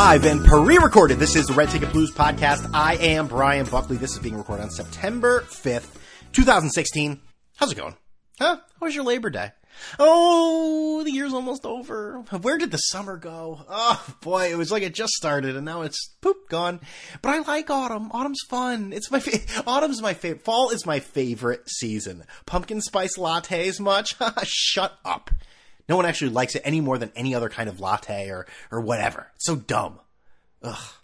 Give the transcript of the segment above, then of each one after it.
live and pre-recorded. This is the Red Ticket Blues podcast. I am Brian Buckley. This is being recorded on September 5th, 2016. How's it going? Huh? How was your Labor Day? Oh, the year's almost over. Where did the summer go? Oh boy, it was like it just started and now it's poop gone. But I like autumn. Autumn's fun. It's my fa- autumn's my favorite. Fall is my favorite season. Pumpkin spice lattes much? Shut up. No one actually likes it any more than any other kind of latte or or whatever. It's so dumb. Ugh.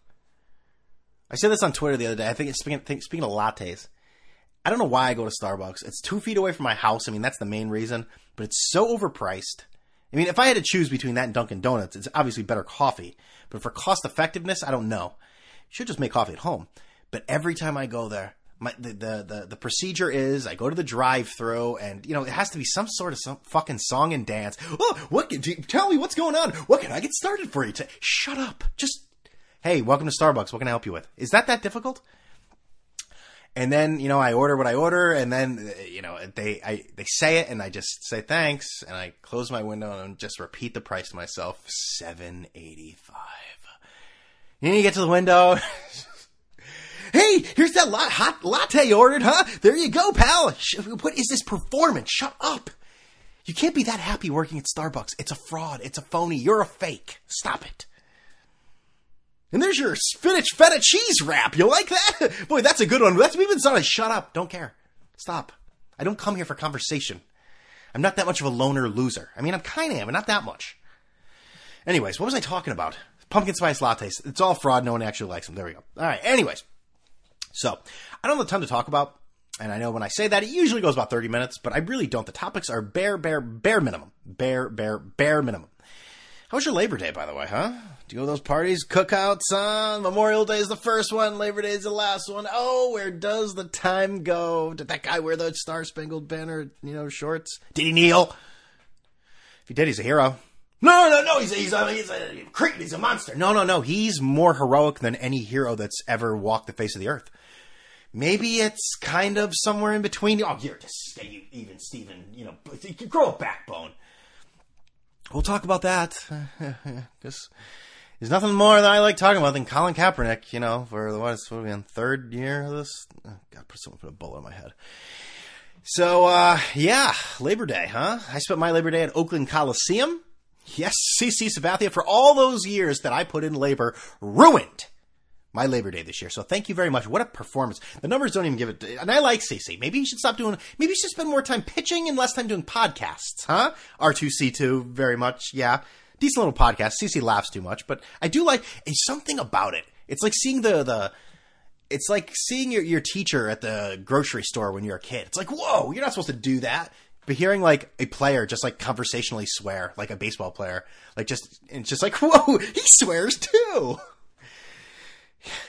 I said this on Twitter the other day. I think it's speaking, speaking of lattes. I don't know why I go to Starbucks. It's two feet away from my house. I mean, that's the main reason, but it's so overpriced. I mean, if I had to choose between that and Dunkin' Donuts, it's obviously better coffee. But for cost effectiveness, I don't know. should just make coffee at home. But every time I go there, my the, the the the procedure is I go to the drive-through and you know it has to be some sort of some fucking song and dance. Oh, what can tell me what's going on? What can I get started for you? To shut up. Just hey, welcome to Starbucks. What can I help you with? Is that that difficult? And then you know I order what I order, and then uh, you know they I they say it, and I just say thanks, and I close my window and just repeat the price to myself: seven eighty five. And you get to the window. Here's that la- hot latte you ordered, huh? There you go, pal. What is this performance? Shut up. You can't be that happy working at Starbucks. It's a fraud. It's a phony. You're a fake. Stop it. And there's your spinach feta cheese wrap. You like that? Boy, that's a good one. That's even started. Shut up. Don't care. Stop. I don't come here for conversation. I'm not that much of a loner loser. I mean, I'm kind of am, but not that much. Anyways, what was I talking about? Pumpkin spice lattes. It's all fraud. No one actually likes them. There we go. All right. Anyways. So, I don't have a ton to talk about, and I know when I say that, it usually goes about 30 minutes, but I really don't. The topics are bare, bare, bare minimum. Bare, bare, bare minimum. How was your Labor Day, by the way, huh? Do you go to those parties, cookouts on? Memorial Day is the first one, Labor Day is the last one. Oh, where does the time go? Did that guy wear the Star Spangled Banner, you know, shorts? Did he kneel? If he did, he's a hero. No, no, no, he's a, he's a, he's a he's a monster. No, no, no, he's more heroic than any hero that's ever walked the face of the earth. Maybe it's kind of somewhere in between. Oh, you're just you, even, Steven. You know, you grow a backbone. We'll talk about that. Because there's nothing more that I like talking about than Colin Kaepernick, you know, for the what, what are we on third year of this? Oh, God, put someone put a bullet in my head. So, uh, yeah, Labor Day, huh? I spent my Labor Day at Oakland Coliseum. Yes, CC Sabathia, for all those years that I put in labor, ruined my Labor Day this year. So thank you very much. What a performance. The numbers don't even give it. And I like CC. Maybe you should stop doing, maybe you should spend more time pitching and less time doing podcasts, huh? R2C2, very much. Yeah. Decent little podcast. CC laughs too much, but I do like, something about it. It's like seeing the, the, it's like seeing your, your teacher at the grocery store when you're a kid. It's like, whoa, you're not supposed to do that. But hearing like a player just like conversationally swear, like a baseball player, like just, it's just like, whoa, he swears too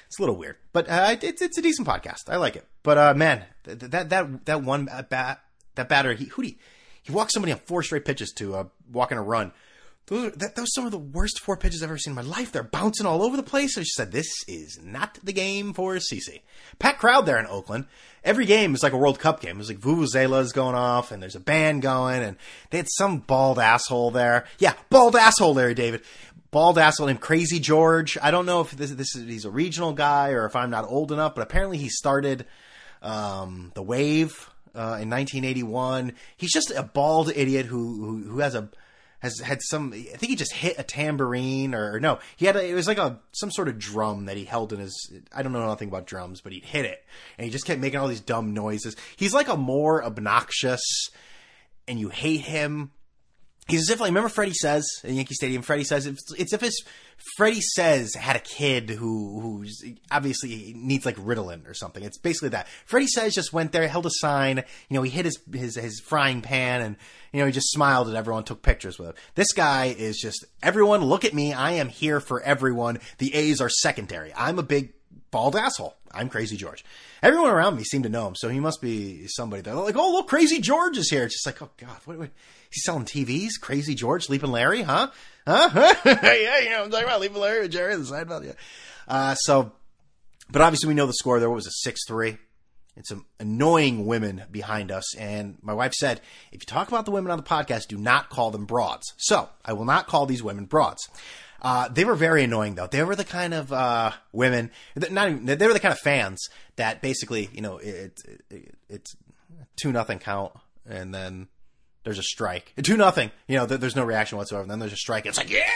it's a little weird, but uh, it's it's a decent podcast. I like it. But uh, man, that that that one bat that batter he who he he walked somebody on four straight pitches to uh, walking a run. Those are, that, some of the worst four pitches I've ever seen in my life. They're bouncing all over the place. I just said, this is not the game for CC. Pat crowd there in Oakland. Every game is like a World Cup game. It's like Vuvuzelas going off and there's a band going and they had some bald asshole there. Yeah, bald asshole, Larry David bald asshole named Crazy George. I don't know if this, this is he's a regional guy or if I'm not old enough, but apparently he started um, the Wave uh, in 1981. He's just a bald idiot who who, who has a has had some. I think he just hit a tambourine or, or, no, he had a, it was like a some sort of drum that he held in his. I don't know nothing about drums, but he'd hit it and he just kept making all these dumb noises. He's like a more obnoxious, and you hate him He's as if like remember Freddy Sez in Yankee Stadium. Freddy Sez it's, it's if his Freddy Sez had a kid who who's obviously needs like Ritalin or something. It's basically that. Freddy Sez just went there, held a sign. You know, he hit his his his frying pan, and you know he just smiled at everyone, took pictures with him. This guy is just everyone. Look at me. I am here for everyone. The A's are secondary. I'm a big bald asshole. I'm Crazy George. Everyone around me seemed to know him, so he must be somebody that like, oh look, Crazy George is here. It's just like, oh god, what, what He's selling TVs. Crazy George, Leaping Larry, huh? Huh? yeah, you know I'm talking about Leaping Larry Jerry the Seinfeld. Yeah. Uh, so, but obviously we know the score there. What was a Six three. and some annoying women behind us. And my wife said, if you talk about the women on the podcast, do not call them broads. So I will not call these women broads. Uh, they were very annoying though. They were the kind of uh, women, not even, they were the kind of fans that basically, you know, it, it, it's two nothing count, and then there's a strike. Two nothing. You know, there's no reaction whatsoever. And then there's a strike. It's like, yeah,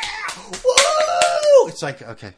woo! Oh, it's like, okay,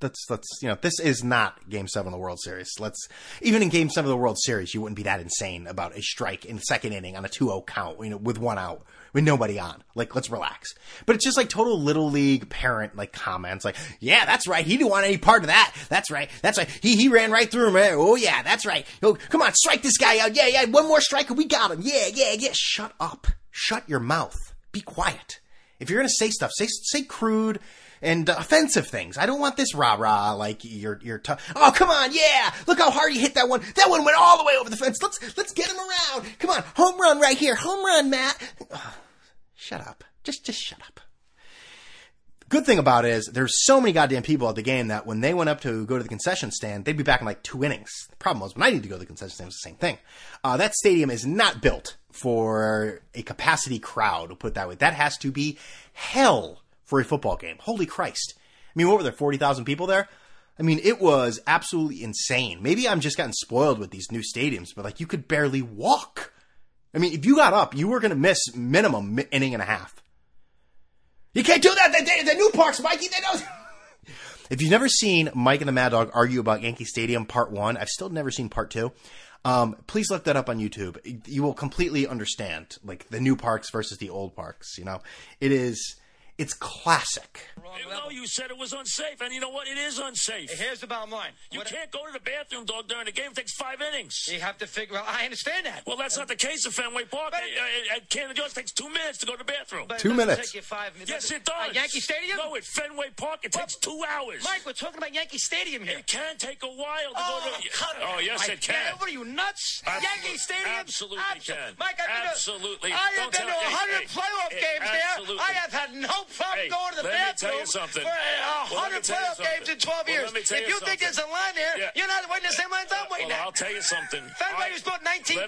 that's that's you know, this is not Game Seven of the World Series. Let's even in Game Seven of the World Series, you wouldn't be that insane about a strike in the second inning on a 2-0 count, you know, with one out with nobody on. Like, let's relax. But it's just like total little league parent like comments, like, yeah, that's right. He didn't want any part of that. That's right. That's right. He he ran right through him. Eh, oh yeah, that's right. Oh, come on, strike this guy out. Yeah, yeah. One more strike and we got him. Yeah, yeah, yeah. Shut up. Shut your mouth. Be quiet. If you're gonna say stuff, say say crude and offensive things. I don't want this rah rah like you're you're. T- oh come on, yeah! Look how hard he hit that one. That one went all the way over the fence. Let's let's get him around. Come on, home run right here. Home run, Matt. shut up. Just just shut up. Good thing about it is there's so many goddamn people at the game that when they went up to go to the concession stand, they'd be back in like two innings. The problem was when I need to go to the concession stand, it was the same thing. Uh, that stadium is not built for a capacity crowd, to put it that way. That has to be hell for a football game. Holy Christ. I mean, what were there, 40,000 people there? I mean, it was absolutely insane. Maybe I'm just gotten spoiled with these new stadiums, but like you could barely walk. I mean, if you got up, you were going to miss minimum inning and a half. You can't do that. The, the new parks, Mikey, they don't. if you've never seen Mike and the Mad Dog argue about Yankee Stadium Part One, I've still never seen Part Two. Um, please look that up on YouTube. You will completely understand, like the new parks versus the old parks. You know, it is it's classic. No, you said it was unsafe, and you know what? It is unsafe. Here's the bottom line. You what can't go to the bathroom, dog, during the game. It takes five innings. You have to figure. Well, I understand that. Well, that's not the case at Fenway Park. But, uh, at Canada Jones, it takes two minutes to go to the bathroom. But two minutes. Take you five minutes. Yes, it does. Uh, Yankee Stadium? No, at Fenway Park, it takes two hours. Mike, we're talking about Yankee Stadium here. It can take a while to oh, go to. Cut it oh, yes, Mike, it can. Man, what are you nuts? Absolutely, Yankee Stadium. Absolutely Absolutely can. Mike, I've absolutely. been to, I have Don't been to 100 hey, playoff hey, games absolutely. there. I have had no problem hey, going to the let bathroom me tell you something. for uh, well, 100 playoff games in 12 well, years. Let me tell if you, you think there's a line there, yeah. you're not waiting the same lines I'm waiting well. I'll tell you something. Fenway was built 19. Me,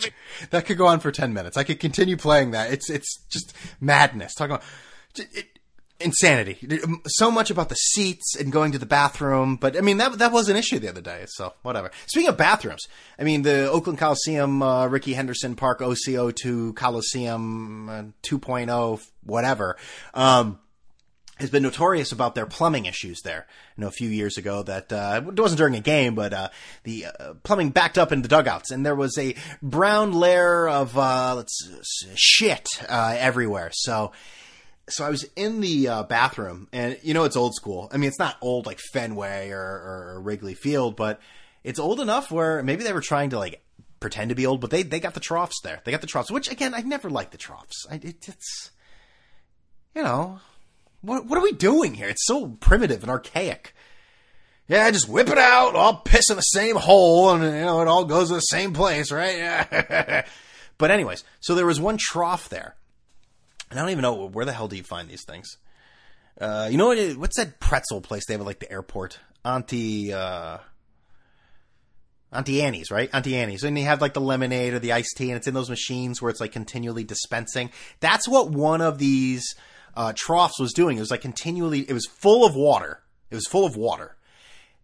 that could go on for 10 minutes. I could continue playing that. It's, it's just madness. Talking about it, insanity. So much about the seats and going to the bathroom, but I mean, that, that was an issue the other day. So whatever. Speaking of bathrooms, I mean, the Oakland Coliseum, uh, Rickey Henderson Park, OCO2 Coliseum uh, 2.0, whatever. Um, has been notorious about their plumbing issues there. I know a few years ago that uh, it wasn't during a game, but uh, the uh, plumbing backed up in the dugouts, and there was a brown layer of uh, let's shit uh, everywhere. So, so I was in the uh, bathroom, and you know it's old school. I mean, it's not old like Fenway or, or Wrigley Field, but it's old enough where maybe they were trying to like pretend to be old, but they they got the troughs there. They got the troughs, which again I never liked the troughs. I, it, it's you know what, what are we doing here? It's so primitive and archaic. Yeah, just whip it out, all piss in the same hole, and you know it all goes to the same place, right? but anyways, so there was one trough there, and I don't even know where the hell do you find these things. Uh, you know what? What's that pretzel place they have at like the airport? Auntie, uh, Auntie Annie's, right? Auntie Annie's. And you have like the lemonade or the iced tea, and it's in those machines where it's like continually dispensing. That's what one of these uh, troughs was doing. It was like continually, it was full of water. It was full of water.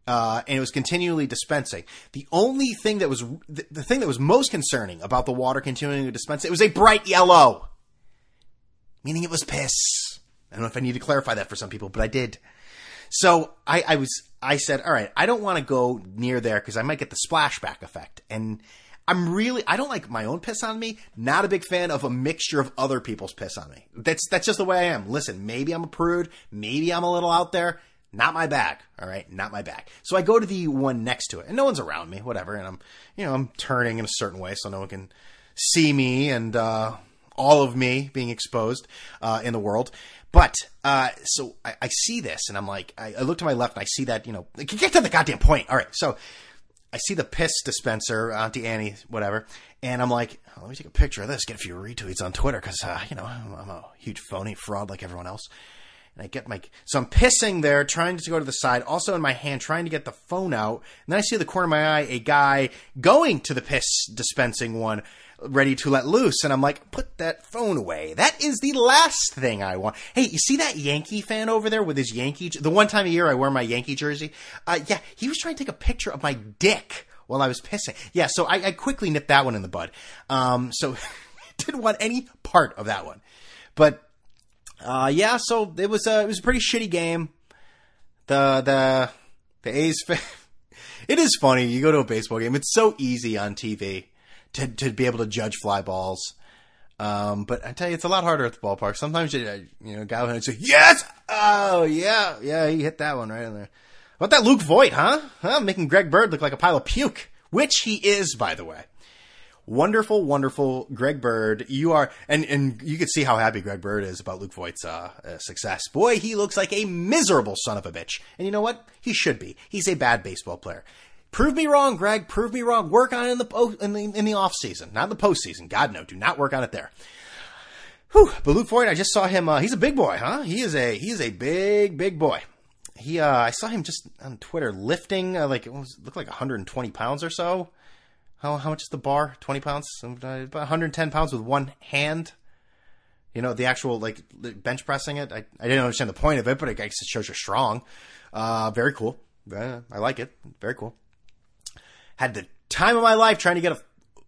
Uh, and it was continually dispensing. The only thing that was, the, the thing that was most concerning about the water continuing to dispense, it was a bright yellow. Meaning it was piss. I don't know if I need to clarify that for some people, but I did. So I, I was, I said, all right, I don't want to go near there because I might get the splashback effect. And I'm really I don't like my own piss on me. Not a big fan of a mixture of other people's piss on me. That's that's just the way I am. Listen, maybe I'm a prude, maybe I'm a little out there. Not my bag, all right, not my bag. So I go to the one next to it, and no one's around me, whatever. And I'm, you know, I'm turning in a certain way so no one can see me and uh, all of me being exposed uh, in the world. But uh, so I, I, see this, and I'm like, I, I, look to my left, and I see that, you know, get to the goddamn point. All right, so I see the piss dispenser, Auntie Annie, whatever, and I'm like, oh, let me take a picture of this, get a few retweets on Twitter because uh, you know I'm, I'm, a huge phony fraud like everyone else. and I get my so I'm pissing there, trying to go to the side, also in my hand, trying to get the phone out. And then I see the corner of my eye a guy going to the piss dispensing one, ready to let loose, and I'm like, put that phone away. That is the last thing I want. Hey, you see that Yankee fan over there with his Yankee? The one time a year I wear my Yankee jersey. Uh, yeah, he was trying to take a picture of my dick while I was pissing. Yeah, so I, I quickly nipped that one in the bud. Um, so didn't want any part of that one, but uh, yeah, so it was a it was a pretty shitty game. The the the A's. Fan it is funny. You go to a baseball game. It's so easy on TV to to be able to judge fly balls. Um, but I tell you, it's a lot harder at the ballpark. Sometimes you you know, guy would say, "Yes, oh yeah, yeah, he hit that one right in there." What that Luke Voit, huh? Huh? Making Greg Bird look like a pile of puke, which he is, by the way wonderful, wonderful Greg Bird. You are, and and you can see how happy Greg Bird is about Luke Voit's uh, uh, success. Boy, he looks like a miserable son of a bitch. And you know what? He should be. He's a bad baseball player. Prove me wrong, Greg. Prove me wrong. Work on it in the in the, in the off season, not in the postseason. God no, do not work on it there. Whew. But Luke Voit, I just saw him. Uh, he's a big boy, huh? He is a he is a big big boy. He uh, I saw him just on Twitter lifting uh, like it was, looked like 120 pounds or so. How how much is the bar? Twenty pounds, about 110 pounds with one hand. You know the actual like bench pressing it. I, I didn't understand the point of it, but I guess it shows you're strong. Uh, very cool. Uh, I like it. Very cool. Had the time of my life trying to get a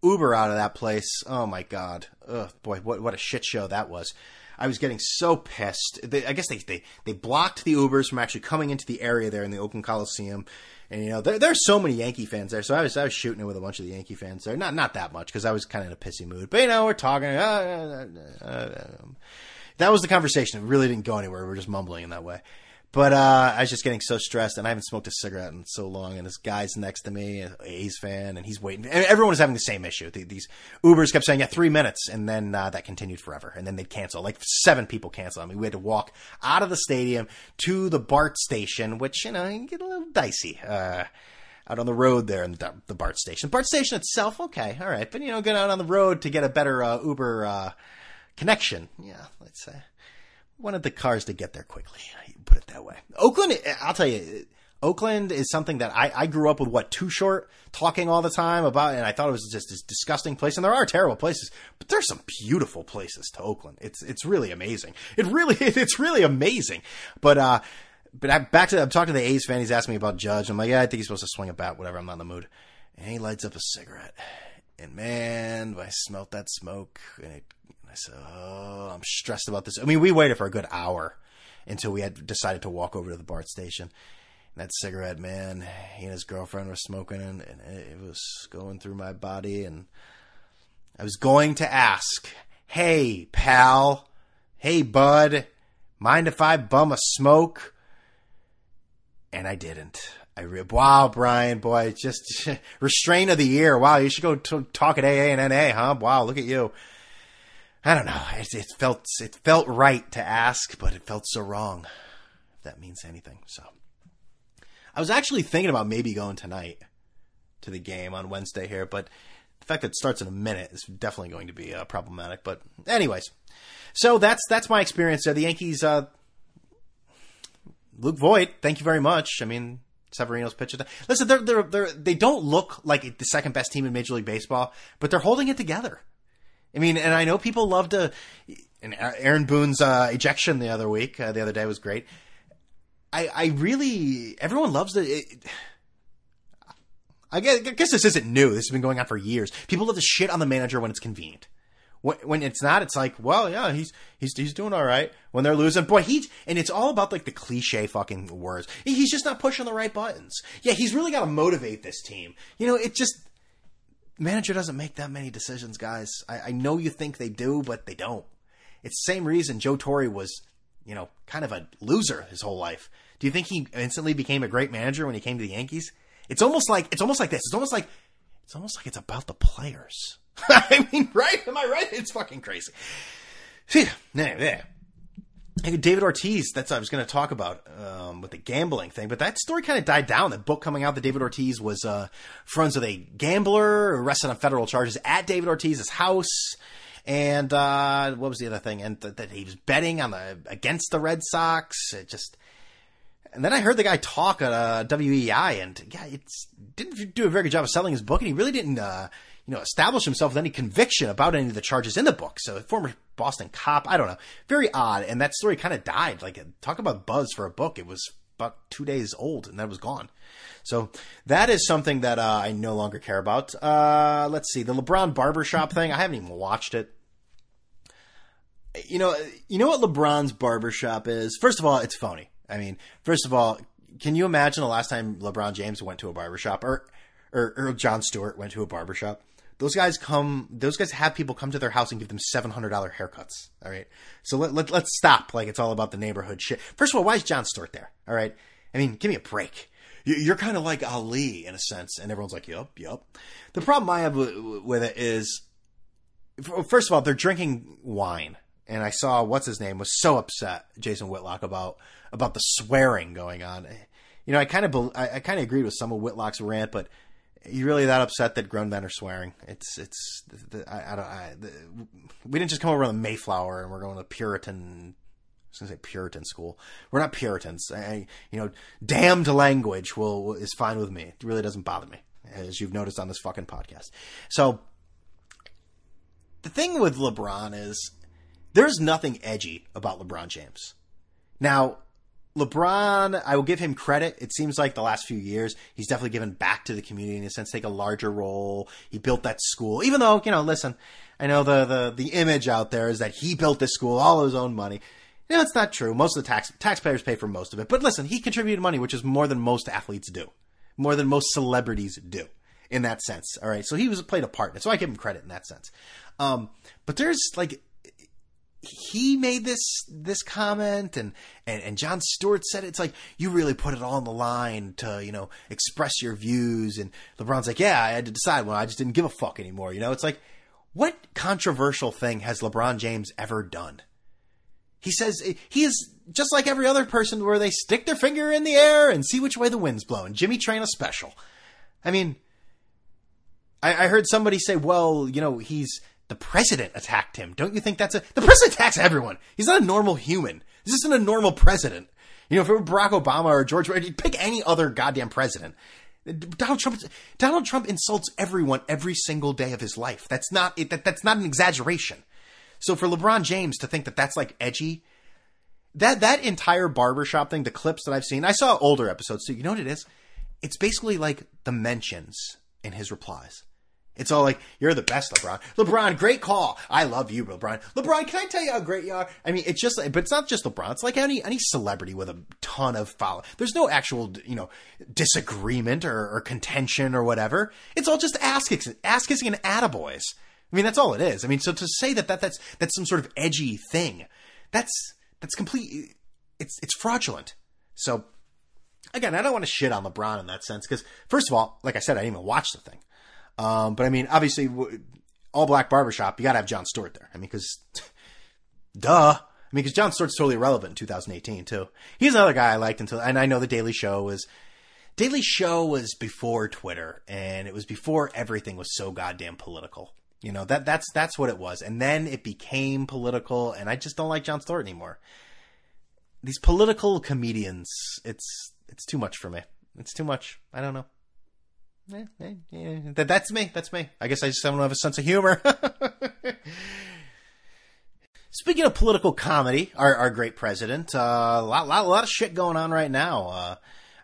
Uber out of that place. Oh my god. Ugh, boy, what what a shit show that was. I was getting so pissed. They, I guess they, they they blocked the Ubers from actually coming into the area there in the Oakland Coliseum. And you know, there, there's so many Yankee fans there, so I was I was shooting it with a bunch of the Yankee fans there. Not not that much because I was kind of in a pissy mood, but you know, we're talking. Uh, uh, uh, that was the conversation. It really didn't go anywhere. We were just mumbling in that way. But uh, I was just getting so stressed, and I haven't smoked a cigarette in so long. And this guy's next to me, an A's fan, and he's waiting. And everyone was having the same issue. These Ubers kept saying, "Yeah, three minutes," and then uh, that continued forever. And then they'd cancel. Like seven people cancel. I mean, we had to walk out of the stadium to the BART station, which you know, get a little dicey. Uh, out on the road there in the, the BART station. BART station itself, okay, all right, but you know, get out on the road to get a better uh, Uber uh, connection. Yeah, let's say wanted the cars to get there quickly. Put it that way. Oakland, I'll tell you, Oakland is something that I, I grew up with. What Too Short talking all the time about, and I thought it was just this disgusting place. And there are terrible places, but there's some beautiful places to Oakland. It's it's really amazing. It really it's really amazing. But uh, but I, back to I'm talking to the A's fan. He's asking me about Judge. I'm like, yeah, I think he's supposed to swing a bat. Whatever. I'm not in the mood. And he lights up a cigarette, and man, I smelt that smoke, and it I said, "Oh, I'm stressed about this." I mean, we waited for a good hour until we had decided to walk over to the BART station. And that cigarette, man, he and his girlfriend were smoking, and, and it was going through my body. And I was going to ask, "Hey, pal, hey, bud, mind if I bum a smoke?" And I didn't. I re- wow, Brian, boy, just restraint of the year. Wow, you should go t- talk at AA and NA, huh? Wow, look at you. I don't know. It, it, felt it felt right to ask, but it felt so wrong. If that means anything. So, I was actually thinking about maybe going tonight to the game on Wednesday here, but the fact that it starts in a minute is definitely going to be uh, problematic. But anyways, so that's that's my experience there. The Yankees, uh, Luke Voit, thank you very much. I mean, Severino's pitcher. Listen, they're, they're, they're, they don't look like the second best team in Major League Baseball, but they're holding it together. I mean, and I know people love to. And Aaron Boone's uh, ejection the other week, uh, the other day was great. I, I really, everyone loves the. It, I guess, I guess this isn't new. This has been going on for years. People love to shit on the manager when it's convenient. When, when it's not, it's like, well, yeah, he's he's he's doing all right. When they're losing, boy, he's and it's all about like the cliche fucking words. He's just not pushing the right buttons. Yeah, he's really got to motivate this team. You know, it just manager doesn't make that many decisions, guys. I, I know you think they do, but they don't. It's the same reason Joe Torre was, you know, kind of a loser his whole life. Do you think he instantly became a great manager when he came to the Yankees? It's almost like it's almost like this. It's almost like it's almost like it's about the players. I mean, right? Am I right? It's fucking crazy. See, Yeah, yeah. David Ortiz, that's what I was going to talk about um, with the gambling thing, but that story kind of died down. The book coming out that David Ortiz was uh, friends with a gambler arrested on federal charges at David Ortiz's house. And uh, what was the other thing? And th- that he was betting on the against the Red Sox. It just. And then I heard the guy talk at uh, WEEI, and yeah, it didn't do a very good job of selling his book, and he really didn't, uh, you know, establish himself with any conviction about any of the charges in the book. So, a former Boston cop, I don't know, very odd. And that story kind of died. Like, talk about buzz for a book. It was about two days old, and that was gone. So that is something that uh, I no longer care about. Uh, let's see the LeBron barbershop thing. I haven't even watched it. You know, you know what LeBron's barbershop is. First of all, it's phony. I mean, first of all, can you imagine the last time LeBron James went to a barbershop or or, or Jon Stewart went to a barbershop? Those guys come. Those guys have people come to their house and give them seven hundred dollar haircuts. All right, so let, let let's stop. Like it's all about the neighborhood shit. First of all, why is Jon Stewart there? All right, I mean, give me a break. You're kind of like Ali in a sense, and everyone's like, "Yup, yup." The problem I have with it is, first of all, they're drinking wine, and I saw what's his name was so upset, Jason Whitlock, about about the swearing going on. You know, I kind of I, I kind of agreed with some of Whitlock's rant, but you really that upset that grown men are swearing? It's it's the, I, I don't I, the, we didn't just come over on the Mayflower and we're going to Puritan I was gonna say Puritan school. We're not Puritans. I, you know, damned language will is fine with me. It really doesn't bother me, as you've noticed on this fucking podcast. So, the thing with LeBron is there's nothing edgy about LeBron James. Now, LeBron, I will give him credit. It seems like the last few years, he's definitely given back to the community in a sense, take a larger role. He built that school, even though, you know, listen, I know the, the, the image out there is that he built this school, all his own money. No, it's not true. Most of the tax taxpayers pay for most of it. But listen, he contributed money, which is more than most athletes do, more than most celebrities do, in that sense. All right, so he was played a part in it. So I give him credit in that sense. Um, but there's like he made this this comment and, and and Jon Stewart said it. it's like you really put it all on the line to you know express your views and LeBron's like yeah I had to decide well I just didn't give a fuck anymore you know it's like what controversial thing has LeBron James ever done he says he is just like every other person where they stick their finger in the air and see which way the wind's blowing. Jimmy Train a special. I mean, I, I, heard somebody say, well, you know, he's the president attacked him. Don't you think that's a the president attacks everyone? He's not a normal human. This isn't a normal president. You know, if it were Barack Obama or George, pick any other goddamn president. Donald Trump, Donald Trump insults everyone every single day of his life. That's not that, that's not an exaggeration. So for LeBron James to think that that's like edgy, that that entire barbershop thing, the clips that I've seen, I saw older episodes too. You know what it is? It's basically like the mentions in his replies. It's all like, you're the best, LeBron. LeBron, great call. I love you, LeBron. LeBron, can I tell you how great you are? I mean, it's just, but it's not just LeBron. It's like any, any celebrity with a ton of follow. There's no actual, you know, disagreement or, or contention or whatever. It's all just ass kissing, ass kissing and attaboys. I mean, that's all it is. I mean, so to say that, that that's that's some sort of edgy thing, that's that's complete. It's it's fraudulent. So again, I don't want to shit on LeBron in that sense because first of all, like I said, I didn't even watch the thing. Um, but I mean, obviously, all black barbershop, you got to have Jon Stewart there. I mean, because duh. I mean, because Jon Stewart's totally irrelevant in 2018 too. He's another guy I liked until, and I know the Daily Show was. Daily Show was before Twitter, and it was before everything was so goddamn political. You know that that's that's what it was, and then it became political, and I just don't like Jon Stewart anymore. These political comedians, it's it's too much for me. It's too much. I don't know. Yeah, that, that's me. That's me. I guess I just don't have a sense of humor. Speaking of political comedy, our, our great president, uh, a lot, lot, lot of shit going on right now. Uh,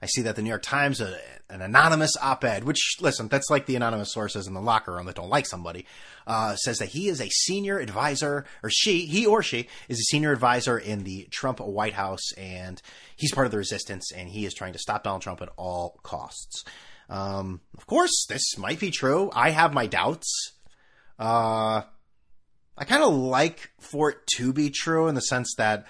I see that the New York Times, uh, an anonymous op-ed, which listen, that's like the anonymous sources in the locker room that don't like somebody, uh, says that he is a senior advisor, or she, he or she is a senior advisor in the Trump White House, and he's part of the resistance, and he is trying to stop Donald Trump at all costs. Um, of course, this might be true. I have my doubts. Uh, I kind of like for it to be true in the sense that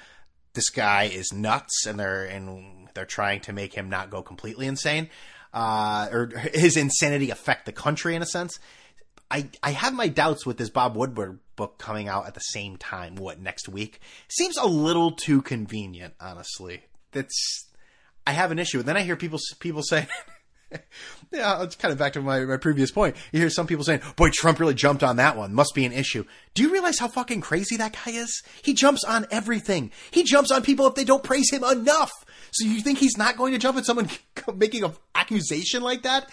this guy is nuts, and they're and they're trying to make him not go completely insane uh, or his insanity affect the country in a sense. I, I have my doubts with this Bob Woodward book coming out at the same time. What next week seems a little too convenient, honestly. That's I have an issue. And then I hear people people say, yeah, it's kind of back to my, my previous point. You hear some people saying, boy, Trump really jumped on that one. Must be an issue. Do you realize how fucking crazy that guy is? He jumps on everything. He jumps on people if they don't praise him enough. So you think he's not going to jump at someone making an accusation like that?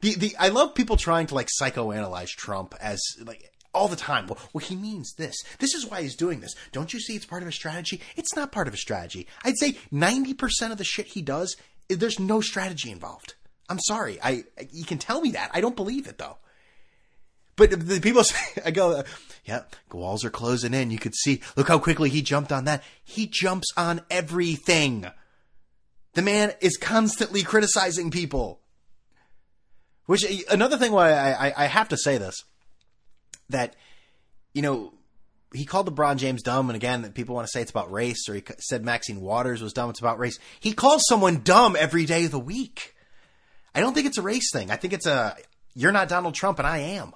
The, the, I love people trying to like psychoanalyze Trump as like, all the time. Well, well, he means this. This is why he's doing this. Don't you see it's part of a strategy? It's not part of a strategy. I'd say 90% of the shit he does, there's no strategy involved. I'm sorry. I you can tell me that. I don't believe it though. But the people say, I go, yeah, the walls are closing in. You could see, look how quickly he jumped on that. He jumps on everything. The man is constantly criticizing people. Which another thing why I, I, I have to say this that, you know, he called LeBron James dumb, and again, that people want to say it's about race, or he said Maxine Waters was dumb, it's about race. He calls someone dumb every day of the week. I don't think it's a race thing. I think it's a, you're not Donald Trump, and I am.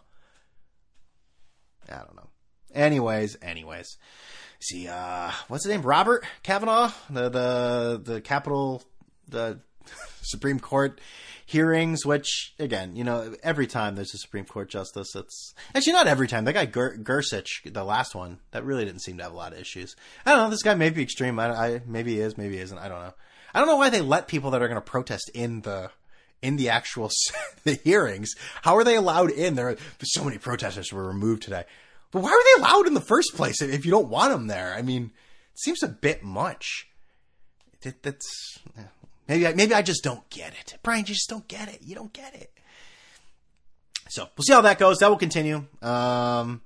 I don't know. Anyways, anyways. See, uh, what's his name? Robert Kavanaugh? The, the, the capital, the Supreme Court hearings, which again, you know, every time there's a Supreme Court justice, it's actually not every time. That guy Ger- Gorsuch, the last one, that really didn't seem to have a lot of issues. I don't know. This guy may be extreme. I, I maybe he is, maybe he isn't. I don't know. I don't know why they let people that are going to protest in the in the actual the hearings. How are they allowed in? There are so many protesters were removed today. But why were they allowed in the first place if you don't want them there? I mean, it seems a bit much. That's Maybe I, maybe I just don't get it. Brian, you just don't get it. You don't get it. So we'll see how that goes. That will continue. Um,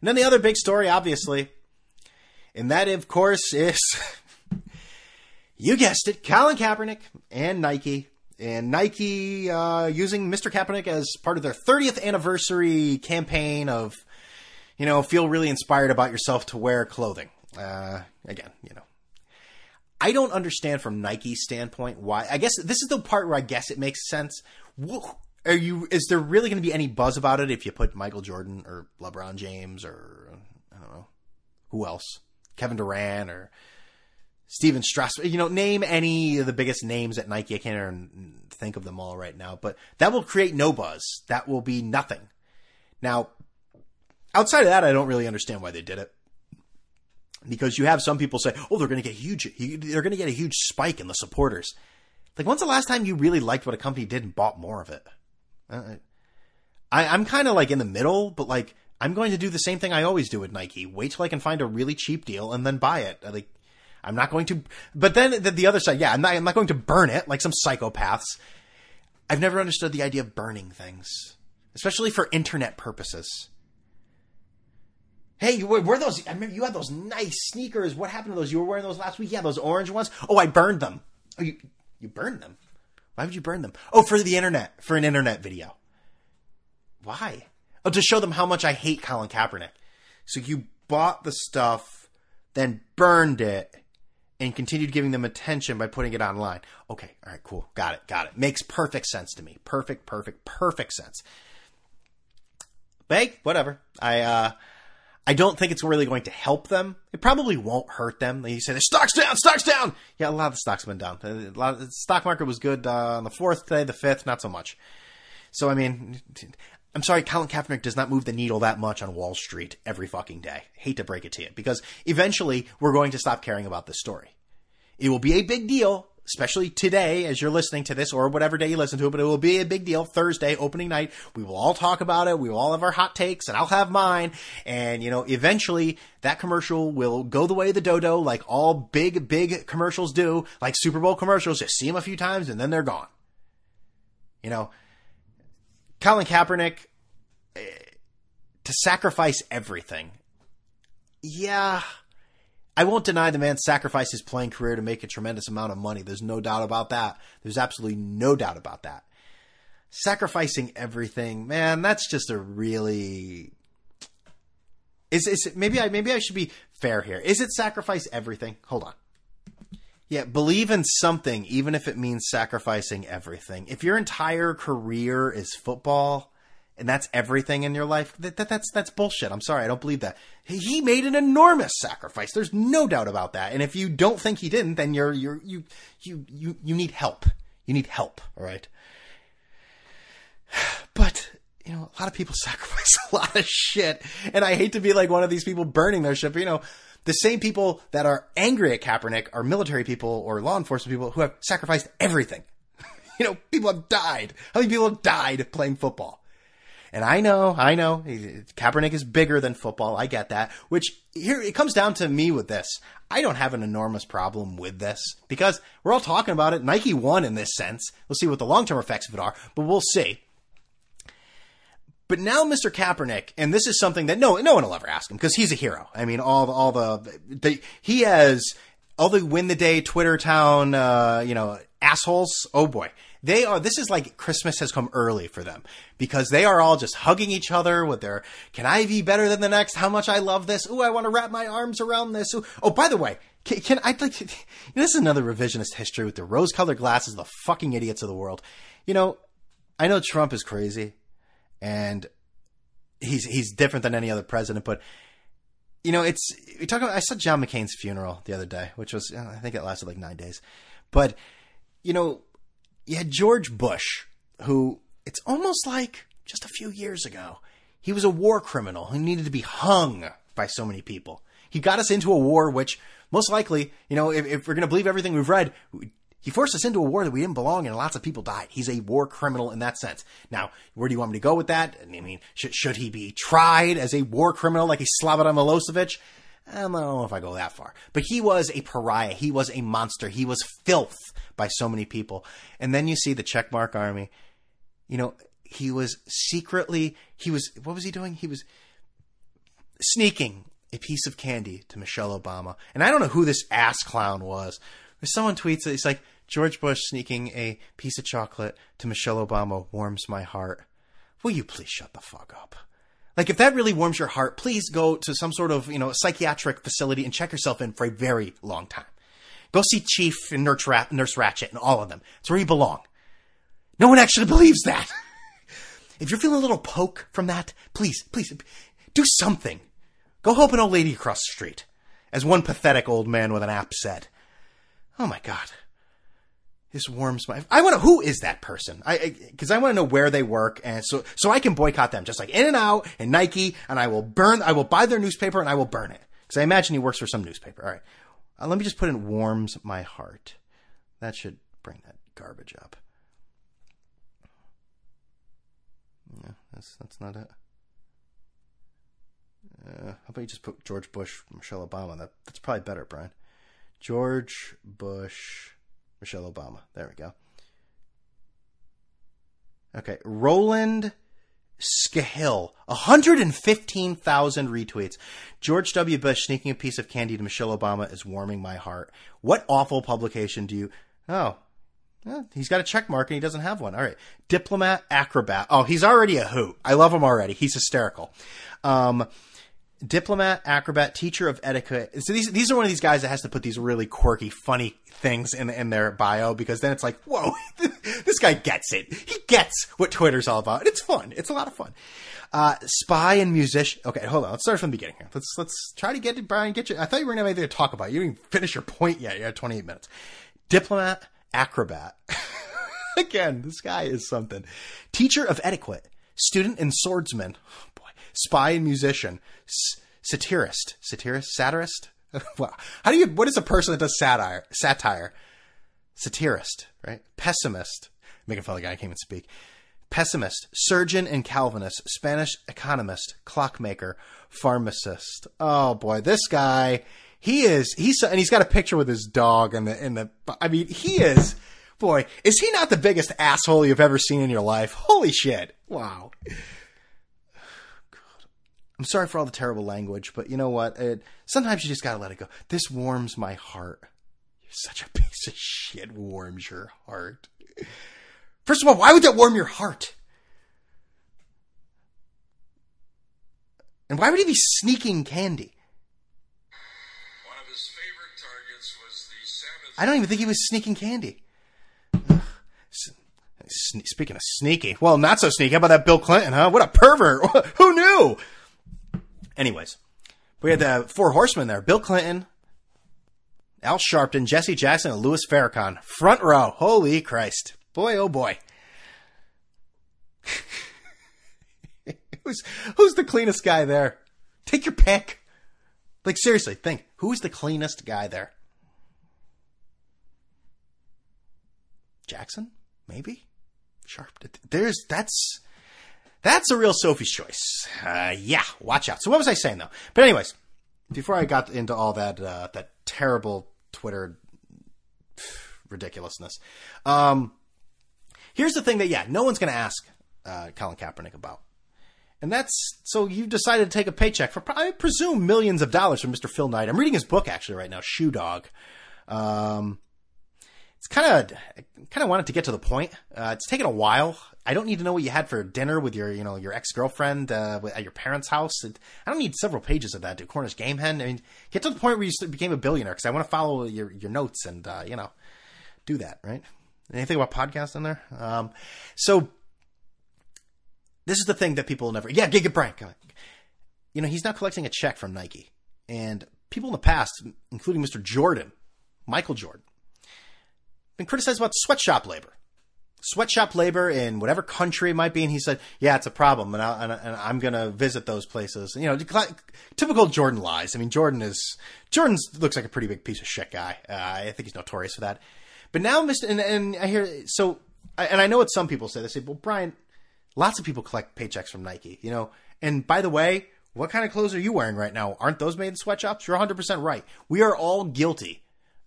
and then the other big story, obviously, and that, of course, is you guessed it, Colin Kaepernick and Nike. And Nike uh, using Mr. Kaepernick as part of their 30th anniversary campaign of, you know, feel really inspired about yourself to wear clothing. Uh, again, you know, I don't understand from Nike's standpoint why. I guess this is the part where I guess it makes sense. Are you? Is there really going to be any buzz about it if you put Michael Jordan or LeBron James or I don't know who else, Kevin Durant or Stephen Strasburg? You know, name any of the biggest names at Nike. I can't even think of them all right now, but that will create no buzz. That will be nothing. Now, outside of that, I don't really understand why they did it because you have some people say, "Oh, they're going to get huge. They're going to get a huge spike in the supporters." Like, when's the last time you really liked what a company did and bought more of it? Uh, I, I'm kind of like in the middle, but like I'm going to do the same thing I always do with Nike. Wait till I can find a really cheap deal and then buy it. Like, I'm not going to. But then the, the other side, yeah, I'm not. I'm not going to burn it like some psychopaths. I've never understood the idea of burning things, especially for internet purposes. Hey, you were those? I remember you had those nice sneakers. What happened to those? You were wearing those last week. Yeah, those orange ones. Oh, I burned them. Oh, you you burned them. Why would you burn them? Oh, for the internet, for an internet video. Why? Oh, to show them how much I hate Colin Kaepernick. So you bought the stuff, then burned it, and continued giving them attention by putting it online. Okay, all right, cool, got it, got it. Makes perfect sense to me. Perfect, perfect, perfect sense. But hey, whatever. I uh I don't think it's really going to help them. It probably won't hurt them. You say the stock's down, stock's down. Yeah, a lot of the stocks been down. A lot of the stock market was good uh, on the fourth day, the fifth, not so much. So I mean, I'm sorry, Colin Kaepernick does not move the needle that much on Wall Street every fucking day. Hate to break it to you, because eventually we're going to stop caring about this story. It will be a big deal especially today as you're listening to this or whatever day you listen to it, but it will be a big deal Thursday, opening night. We will all talk about it. We will all have our hot takes and I'll have mine. And, you know, eventually that commercial will go the way of the dodo like all big, big commercials do, like Super Bowl commercials. Just see them a few times and then they're gone. You know, Colin Kaepernick, eh, to sacrifice everything. Yeah, I won't deny the man sacrificed his playing career to make a tremendous amount of money. There's no doubt about that. There's absolutely no doubt about that. Sacrificing everything, man, that's just a really is is maybe I maybe I should be fair here. Is it sacrifice everything? Hold on. Yeah, believe in something even if it means sacrificing everything. If your entire career is football, and that's everything in your life, that, that, that's that's bullshit. I'm sorry, I don't believe that. He made an enormous sacrifice. There's no doubt about that. And if you don't think he didn't, then you're you're you you you you need help. You need help. All right. But you know, a lot of people sacrifice a lot of shit. And I hate to be like one of these people burning their ship, you know, the same people that are angry at Kaepernick are military people or law enforcement people who have sacrificed everything. you know, people have died. How many people have died playing football? And I know, I know, Kaepernick is bigger than football. I get that. Which here it comes down to me with this. I don't have an enormous problem with this because we're all talking about it. Nike won in this sense. We'll see what the long term effects of it are, but we'll see. But now, Mr. Kaepernick, and this is something that no no one will ever ask him because he's a hero. I mean, all all the, the he has all the win the day Twitter town, uh, you know, assholes. Oh boy, they are. This is like Christmas has come early for them because they are all just hugging each other with their "Can I be better than the next? How much I love this? Ooh, I want to wrap my arms around this." Ooh. Oh, by the way, can, can I like? This is another revisionist history with the rose-colored glasses, the fucking idiots of the world. You know, I know Trump is crazy and he's he's different than any other president. But you know, it's we talk about. I saw John McCain's funeral the other day, which was I think it lasted like nine days. But you know, you had George Bush, who it's almost like just a few years ago, he was a war criminal who needed to be hung by so many people. He got us into a war, which most likely, you know, if, if we're going to believe everything we've read, he forced us into a war that we didn't belong in, and lots of people died. He's a war criminal in that sense. Now, where do you want me to go with that? I mean, should, should he be tried as a war criminal like he's Slobodan Milosevic? I don't know if I go that far. But he was a pariah. He was a monster. He was filth by so many people. And then you see the checkmark army. You know, he was secretly, he was, what was he doing? He was sneaking a piece of candy to Michelle Obama. And I don't know who this ass clown was. Someone tweets it. It's like, George Bush sneaking a piece of chocolate to Michelle Obama warms my heart. Will you please shut the fuck up? Like, if that really warms your heart, please go to some sort of, you know, psychiatric facility and check yourself in for a very long time. Go see Chief and Nurse, Nurse Ratched and all of them. It's where you belong. No one actually believes that. if you're feeling a little poke from that, please, please, do something. Go help an old lady across the street. As one pathetic old man with an app said. Oh my god. This warms my. I want to. Who is that person? I because I, I want to know where they work, and so so I can boycott them, just like In and Out and Nike, and I will burn. I will buy their newspaper and I will burn it because I imagine he works for some newspaper. All right, uh, let me just put in warms my heart. That should bring that garbage up. Yeah, that's that's not it. Uh, how about you just put George Bush, Michelle Obama? That that's probably better, Brian. George Bush. Michelle Obama. There we go. Okay, Roland Scahill, 115,000 retweets. George W. Bush sneaking a piece of candy to Michelle Obama is warming my heart. What awful publication do you. Oh, he's got a check mark and he doesn't have one. All right. Diplomat acrobat. Oh, he's already a hoot. I love him already. He's hysterical. Um, diplomat, acrobat, teacher of etiquette. So these these are one of these guys that has to put these really quirky, funny things in in their bio because then it's like, whoa, this guy gets it. He gets what Twitter's all about. It's fun. It's a lot of fun. Uh, spy and musician. Okay, hold on. Let's start from the beginning here. Let's let's try to get Brian. Get you. I thought you were gonna have anything to talk about. You didn't finish your point yet. You had 28 minutes. Diplomat, acrobat. Again, this guy is something. Teacher of etiquette, student and swordsman. Oh, boy, spy and musician, S- satirist, satirist, satirist. how do you? What is a person that does satire? Satire, satirist, right? Pessimist. Making fun of the guy I can't even speak. Pessimist, surgeon and Calvinist, Spanish economist, clockmaker, pharmacist. Oh boy, this guy, he is, he's, and he's got a picture with his dog and the, in the, I mean, he is, boy, is he not the biggest asshole you've ever seen in your life? Holy shit. Wow. I'm sorry for all the terrible language, but you know what? It, sometimes you just gotta let it go. This warms my heart. You're such a piece of shit. Warms your heart. First of all, why would that warm your heart? And why would he be sneaking candy? One of his favorite targets was the Santa I don't even think he was sneaking candy. Speaking of sneaky, well, not so sneaky. How about that Bill Clinton, huh? What a pervert! Who knew? Anyways, we had the four horsemen there: Bill Clinton, Al Sharpton, Jesse Jackson, and Louis Farrakhan. Front row. Holy Christ! Boy, oh boy. who's who's the cleanest guy there? Take your pick. Like seriously, think who's the cleanest guy there? Jackson, maybe. Sharp. There's that's that's a real Sophie's choice. Uh, yeah, watch out. So what was I saying though? But anyways, before I got into all that uh, that terrible Twitter ridiculousness, um, here's the thing that yeah, no one's going to ask uh, Colin Kaepernick about. And that's so you decided to take a paycheck for I presume millions of dollars from Mr. Phil Knight. I'm reading his book actually right now, Shoe Dog. Um, it's kind of kind of wanted to get to the point. Uh, it's taken a while. I don't need to know what you had for dinner with your you know your ex girlfriend uh, at your parents' house. I don't need several pages of that to Cornish Game Hen. I mean, get to the point where you became a billionaire because I want to follow your your notes and uh, you know do that right. Anything about podcast in there? Um, so this is the thing that people never. Yeah, Giga Brian. You know, he's now collecting a check from Nike, and people in the past, including Mr. Jordan, Michael Jordan, been criticized about sweatshop labor. Sweatshop labor in whatever country it might be, and he said, "Yeah, it's a problem, and, I, and I'm going to visit those places." You know, typical Jordan lies. I mean, Jordan is Jordan looks like a pretty big piece of shit guy. Uh, I think he's notorious for that. But now, Mr. And, and I hear so, and I know what some people say. They say, "Well, Brian, Lots of people collect paychecks from Nike, you know. And by the way, what kind of clothes are you wearing right now? Aren't those made in sweatshops? You're 100% right. We are all guilty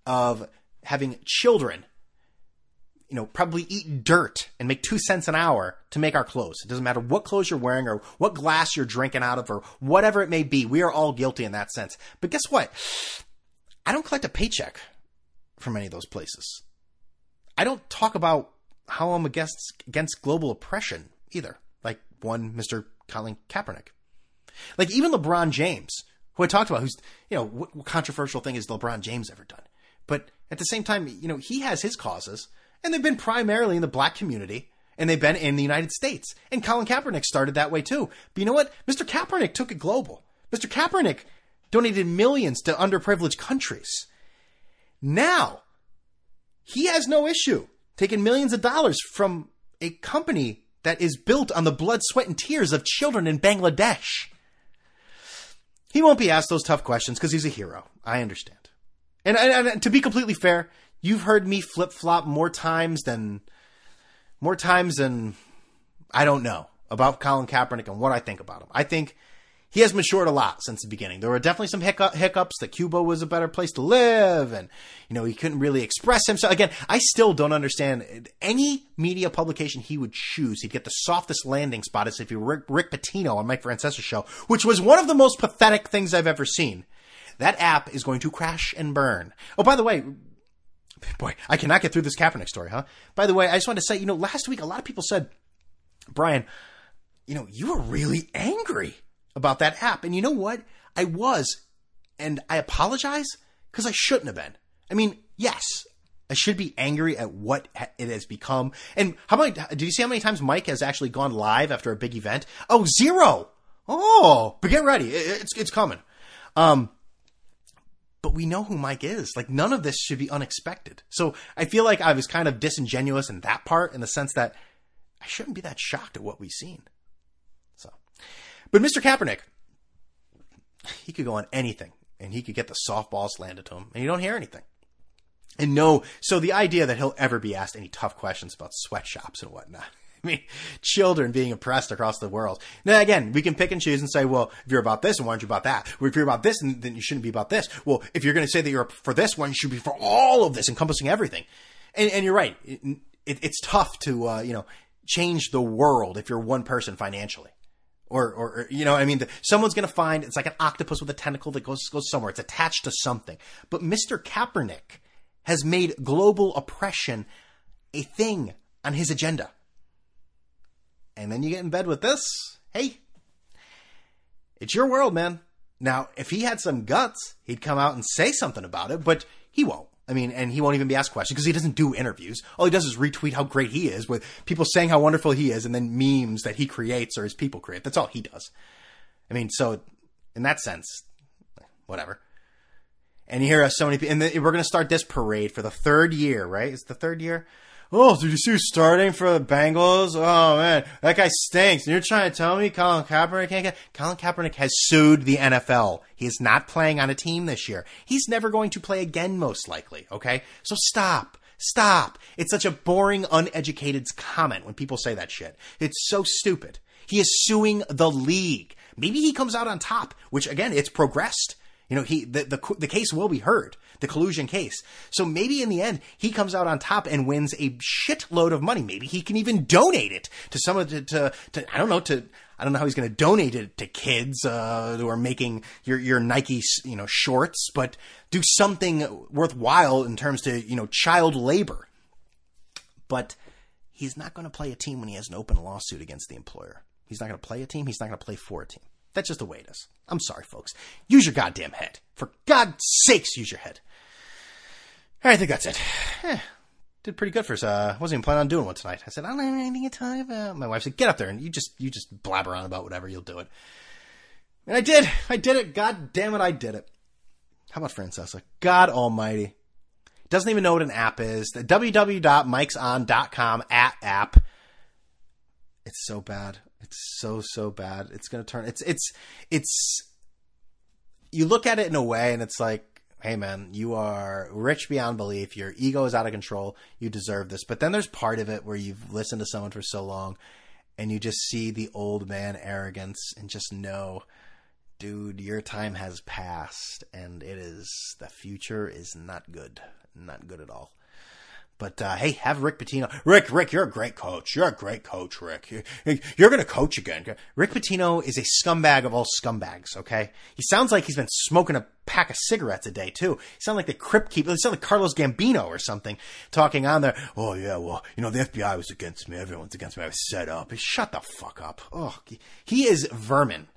of having children, you know, probably eat dirt and make two cents an hour to make our clothes. It doesn't matter what clothes you're wearing or what glass you're drinking out of or whatever it may be. We are all guilty in that sense. But guess what? I don't collect a paycheck from any of those places. I don't talk about how I'm against against global oppression either, like one Mr. Colin Kaepernick. Like even LeBron James, who I talked about, who's, you know, what, what controversial thing has LeBron James ever done? But at the same time, you know, he has his causes, and they've been primarily in the black community, and they've been in the United States. And Colin Kaepernick started that way too. But you know what? Mr. Kaepernick took it global. Mr. Kaepernick donated millions to underprivileged countries. Now, he has no issue taking millions of dollars from a company that is built on the blood, sweat, and tears of children in Bangladesh. He won't be asked those tough questions because he's a hero. I understand. And, and, and, to be completely fair, you've heard me flip flop more times than more times than I don't know about Colin Kaepernick and what I think about him. I think he has matured a lot since the beginning. There were definitely some hiccup, hiccups that Cuba was a better place to live, and you know he couldn't really express himself. Again, I still don't understand any media publication he would choose. He'd get the softest landing spot as if he were Rick, Rick Pitino on Mike Francesa's show, which was one of the most pathetic things I've ever seen. That app is going to crash and burn. Oh, by the way, boy, I cannot get through this Kaepernick story, huh? By the way, I just wanted to say, you know, last week a lot of people said, Brian, you know, you were really angry about that app. And you know what? I was, and I apologize because I shouldn't have been. I mean, yes, I should be angry at what it has become. And how many, do you see how many times Mike has actually gone live after a big event? Oh, zero. Oh, but get ready. It's, it's coming. Um, but we know who Mike is. Like none of this should be unexpected. So I feel like I was kind of disingenuous in that part in the sense that I shouldn't be that shocked at what we've seen. So, but Mr. Kaepernick, he could go on anything and he could get the softballs landed to him and you don't hear anything. And no, so the idea that he'll ever be asked any tough questions about sweatshops and whatnot. Mean, children being oppressed across the world. Now, again, we can pick and choose and say, well, if you're about this, and why aren't you about that? Well, if you're about this, then you shouldn't be about this. Well, if you're going to say that you're for this one, you should be for all of this, encompassing everything. And, and you're right. It, it, it's tough to, uh, you know, change the world if you're one person financially or, or, you know, I mean, the, someone's going to find it's like an octopus with a tentacle that goes goes somewhere. It's attached to something. But Mr. Kaepernick has made global oppression a thing on his agenda. And then you get in bed with this. Hey, it's your world, man. Now, if he had some guts, he'd come out and say something about it, but he won't. I mean, and he won't even be asked questions because he doesn't do interviews. All he does is retweet how great he is with people saying how wonderful he is and then memes that he creates or his people create. That's all he does. I mean, so in that sense, whatever. And you hear us so many people, and we're going to start this parade for the third year, right? It's the third year Oh, did you see who's starting for the Bengals? Oh man, that guy stinks. And you're trying to tell me Colin Kaepernick can't get? Colin Kaepernick has sued the NFL. He is not playing on a team this year. He's never going to play again, most likely. Okay, so stop. Stop. It's such a boring, uneducated comment when people say that shit. It's so stupid. He is suing the league. Maybe he comes out on top, which again, it's progressed. You know, he the, the the case will be heard, the collusion case. So maybe in the end he comes out on top and wins a shitload of money. Maybe he can even donate it to some of the to, to I don't know to I don't know how he's going to donate it to kids uh, who are making your your Nike you know shorts, but do something worthwhile in terms to you know child labor. But he's not going to play a team when he has an open lawsuit against the employer. He's not going to play a team. He's not going to play for a team. That's just the way it is. I'm sorry, folks. Use your goddamn head. For God's sakes, use your head. I think that's it. Eh, did pretty good for us. Uh, wasn't even planning on doing one tonight. I said, I don't have anything to talk about. My wife said, get up there and you just, you just blabber on about whatever. You'll do it. And I did. I did it. God damn it, I did it. How about Francesa? God almighty. Doesn't even know what an app is. The www.mikeson.com at app. It's so bad. It's so so bad. It's gonna turn. It's it's it's. You look at it in a way, and it's like, hey man, you are rich beyond belief. Your ego is out of control. You deserve this. But then there's part of it where you've listened to someone for so long, and you just see the old man arrogance, and just know, dude, your time has passed, and it is the future is not good, not good at all. But uh, hey, have Rick Pitino. Rick, Rick, you're a great coach. You're a great coach, Rick. You're, you're going to coach again. Rick Pitino is a scumbag of all scumbags. Okay, he sounds like he's been smoking a pack of cigarettes a day too. He sounds like the crypt keeper. He sounds like Carlos Gambino or something talking on there. Oh yeah, well, you know the FBI was against me. Everyone's against me. I was set up. Shut the fuck up. Oh, he is vermin,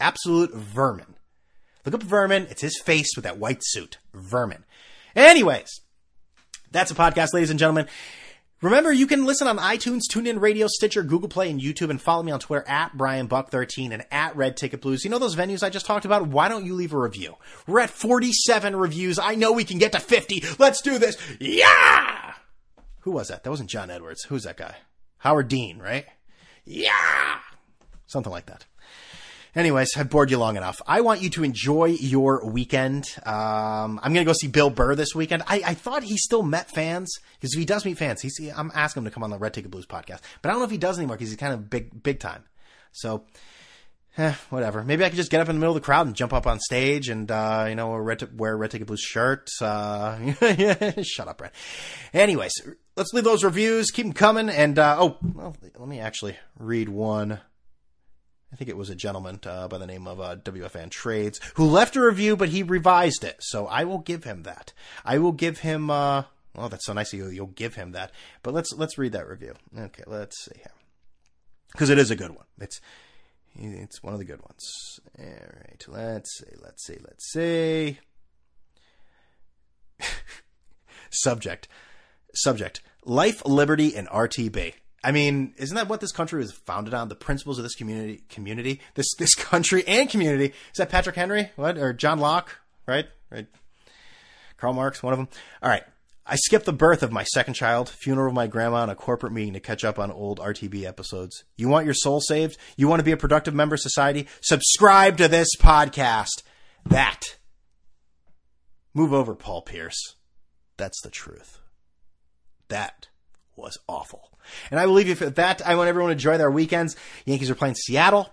absolute vermin. Look up vermin. It's his face with that white suit. Vermin. Anyways. That's a podcast, ladies and gentlemen. Remember, you can listen on iTunes, TuneIn Radio, Stitcher, Google Play, and YouTube, and follow me on Twitter at BrianBuck13 and at Red Ticket Blues. You know those venues I just talked about? Why don't you leave a review? We're at 47 reviews. I know we can get to 50. Let's do this. Yeah! Who was that? That wasn't John Edwards. Who's that guy? Howard Dean, right? Yeah! Something like that. Anyways, I've bored you long enough. I want you to enjoy your weekend. Um, I'm going to go see Bill Burr this weekend. I, I thought he still met fans because if he does meet fans, he's, I'm asking him to come on the Red Ticket Blues podcast. But I don't know if he does anymore because he's kind of big, big time. So, eh, whatever. Maybe I could just get up in the middle of the crowd and jump up on stage and, uh, you know, wear red, wear a Red Ticket Blues shirt. Uh, shut up, Brad. Anyways, let's leave those reviews. Keep them coming. And, uh, oh, well, let me actually read one. I think it was a gentleman uh, by the name of uh, WFN Trades who left a review, but he revised it. So I will give him that. I will give him. Uh, well, that's so nice of you. You'll give him that. But let's let's read that review. Okay, let's see here, because it is a good one. It's it's one of the good ones. All right, let's see, let's see, let's see. Subject, subject: life, liberty, and RTB. I mean, isn't that what this country was founded on? The principles of this community, community, this this country and community. Is that Patrick Henry? What or John Locke? Right, right. Karl Marx, one of them. All right. I skipped the birth of my second child, funeral of my grandma, and a corporate meeting to catch up on old RTB episodes. You want your soul saved? You want to be a productive member of society? Subscribe to this podcast. That. Move over, Paul Pierce. That's the truth. That was awful. And I will leave you for that. I want everyone to enjoy their weekends. Yankees are playing Seattle.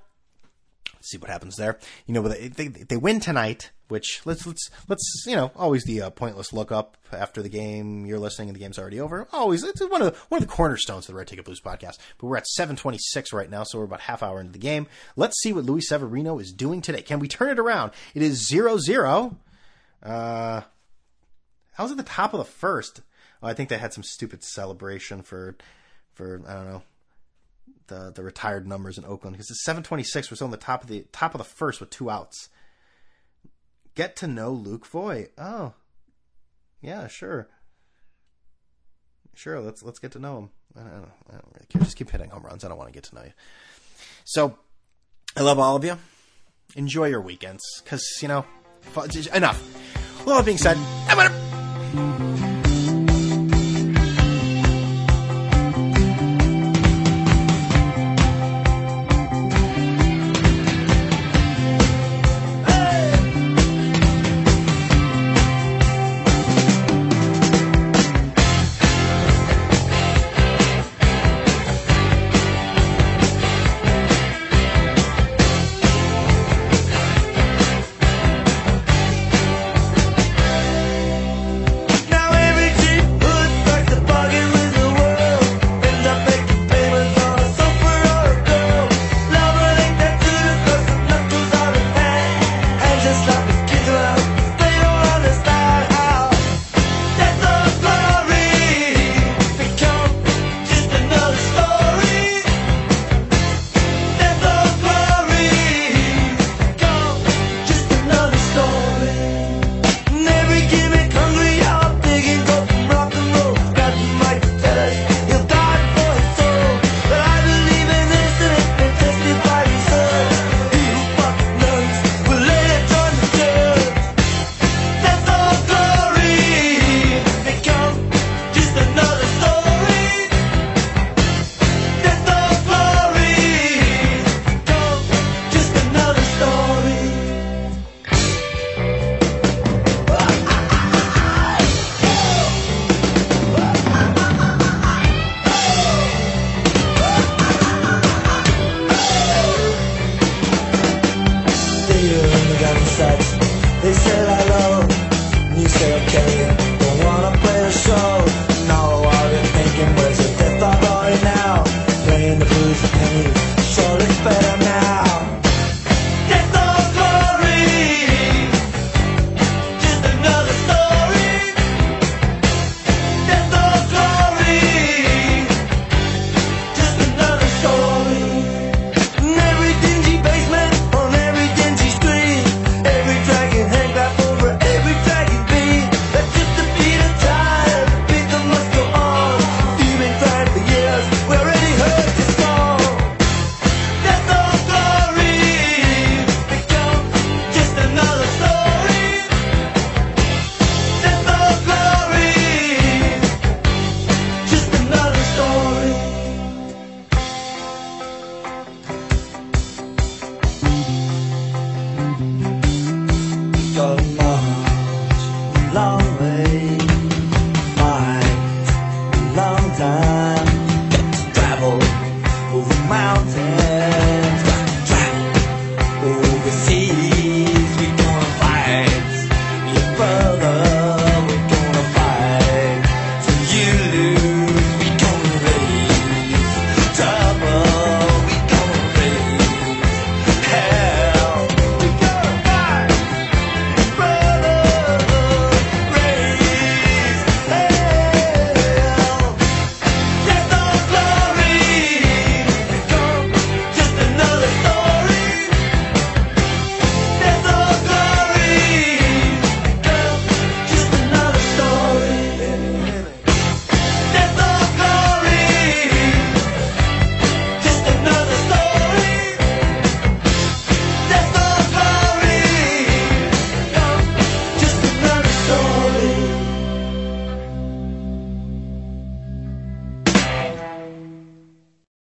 Let's see what happens there. You know, they, they, they win tonight, which let's let's let's you know always the uh, pointless look up after the game. You're listening and the game's already over. Always it's one of the, one of the cornerstones of the Red Ticket Blues podcast. But we're at 7:26 right now, so we're about half hour into the game. Let's see what Luis Severino is doing today. Can we turn it around? It is 0-0. Uh, how's at the top of the first? I think they had some stupid celebration for for I don't know the the retired numbers in Oakland because it's 726 was on the top of the top of the first with two outs. Get to know Luke Voit. Oh, yeah, sure, sure. Let's let's get to know him. I don't. I don't really care. Just keep hitting home runs. I don't want to get to know you. So, I love all of you. Enjoy your weekends because you know enough. Well, that being said, I'm gonna.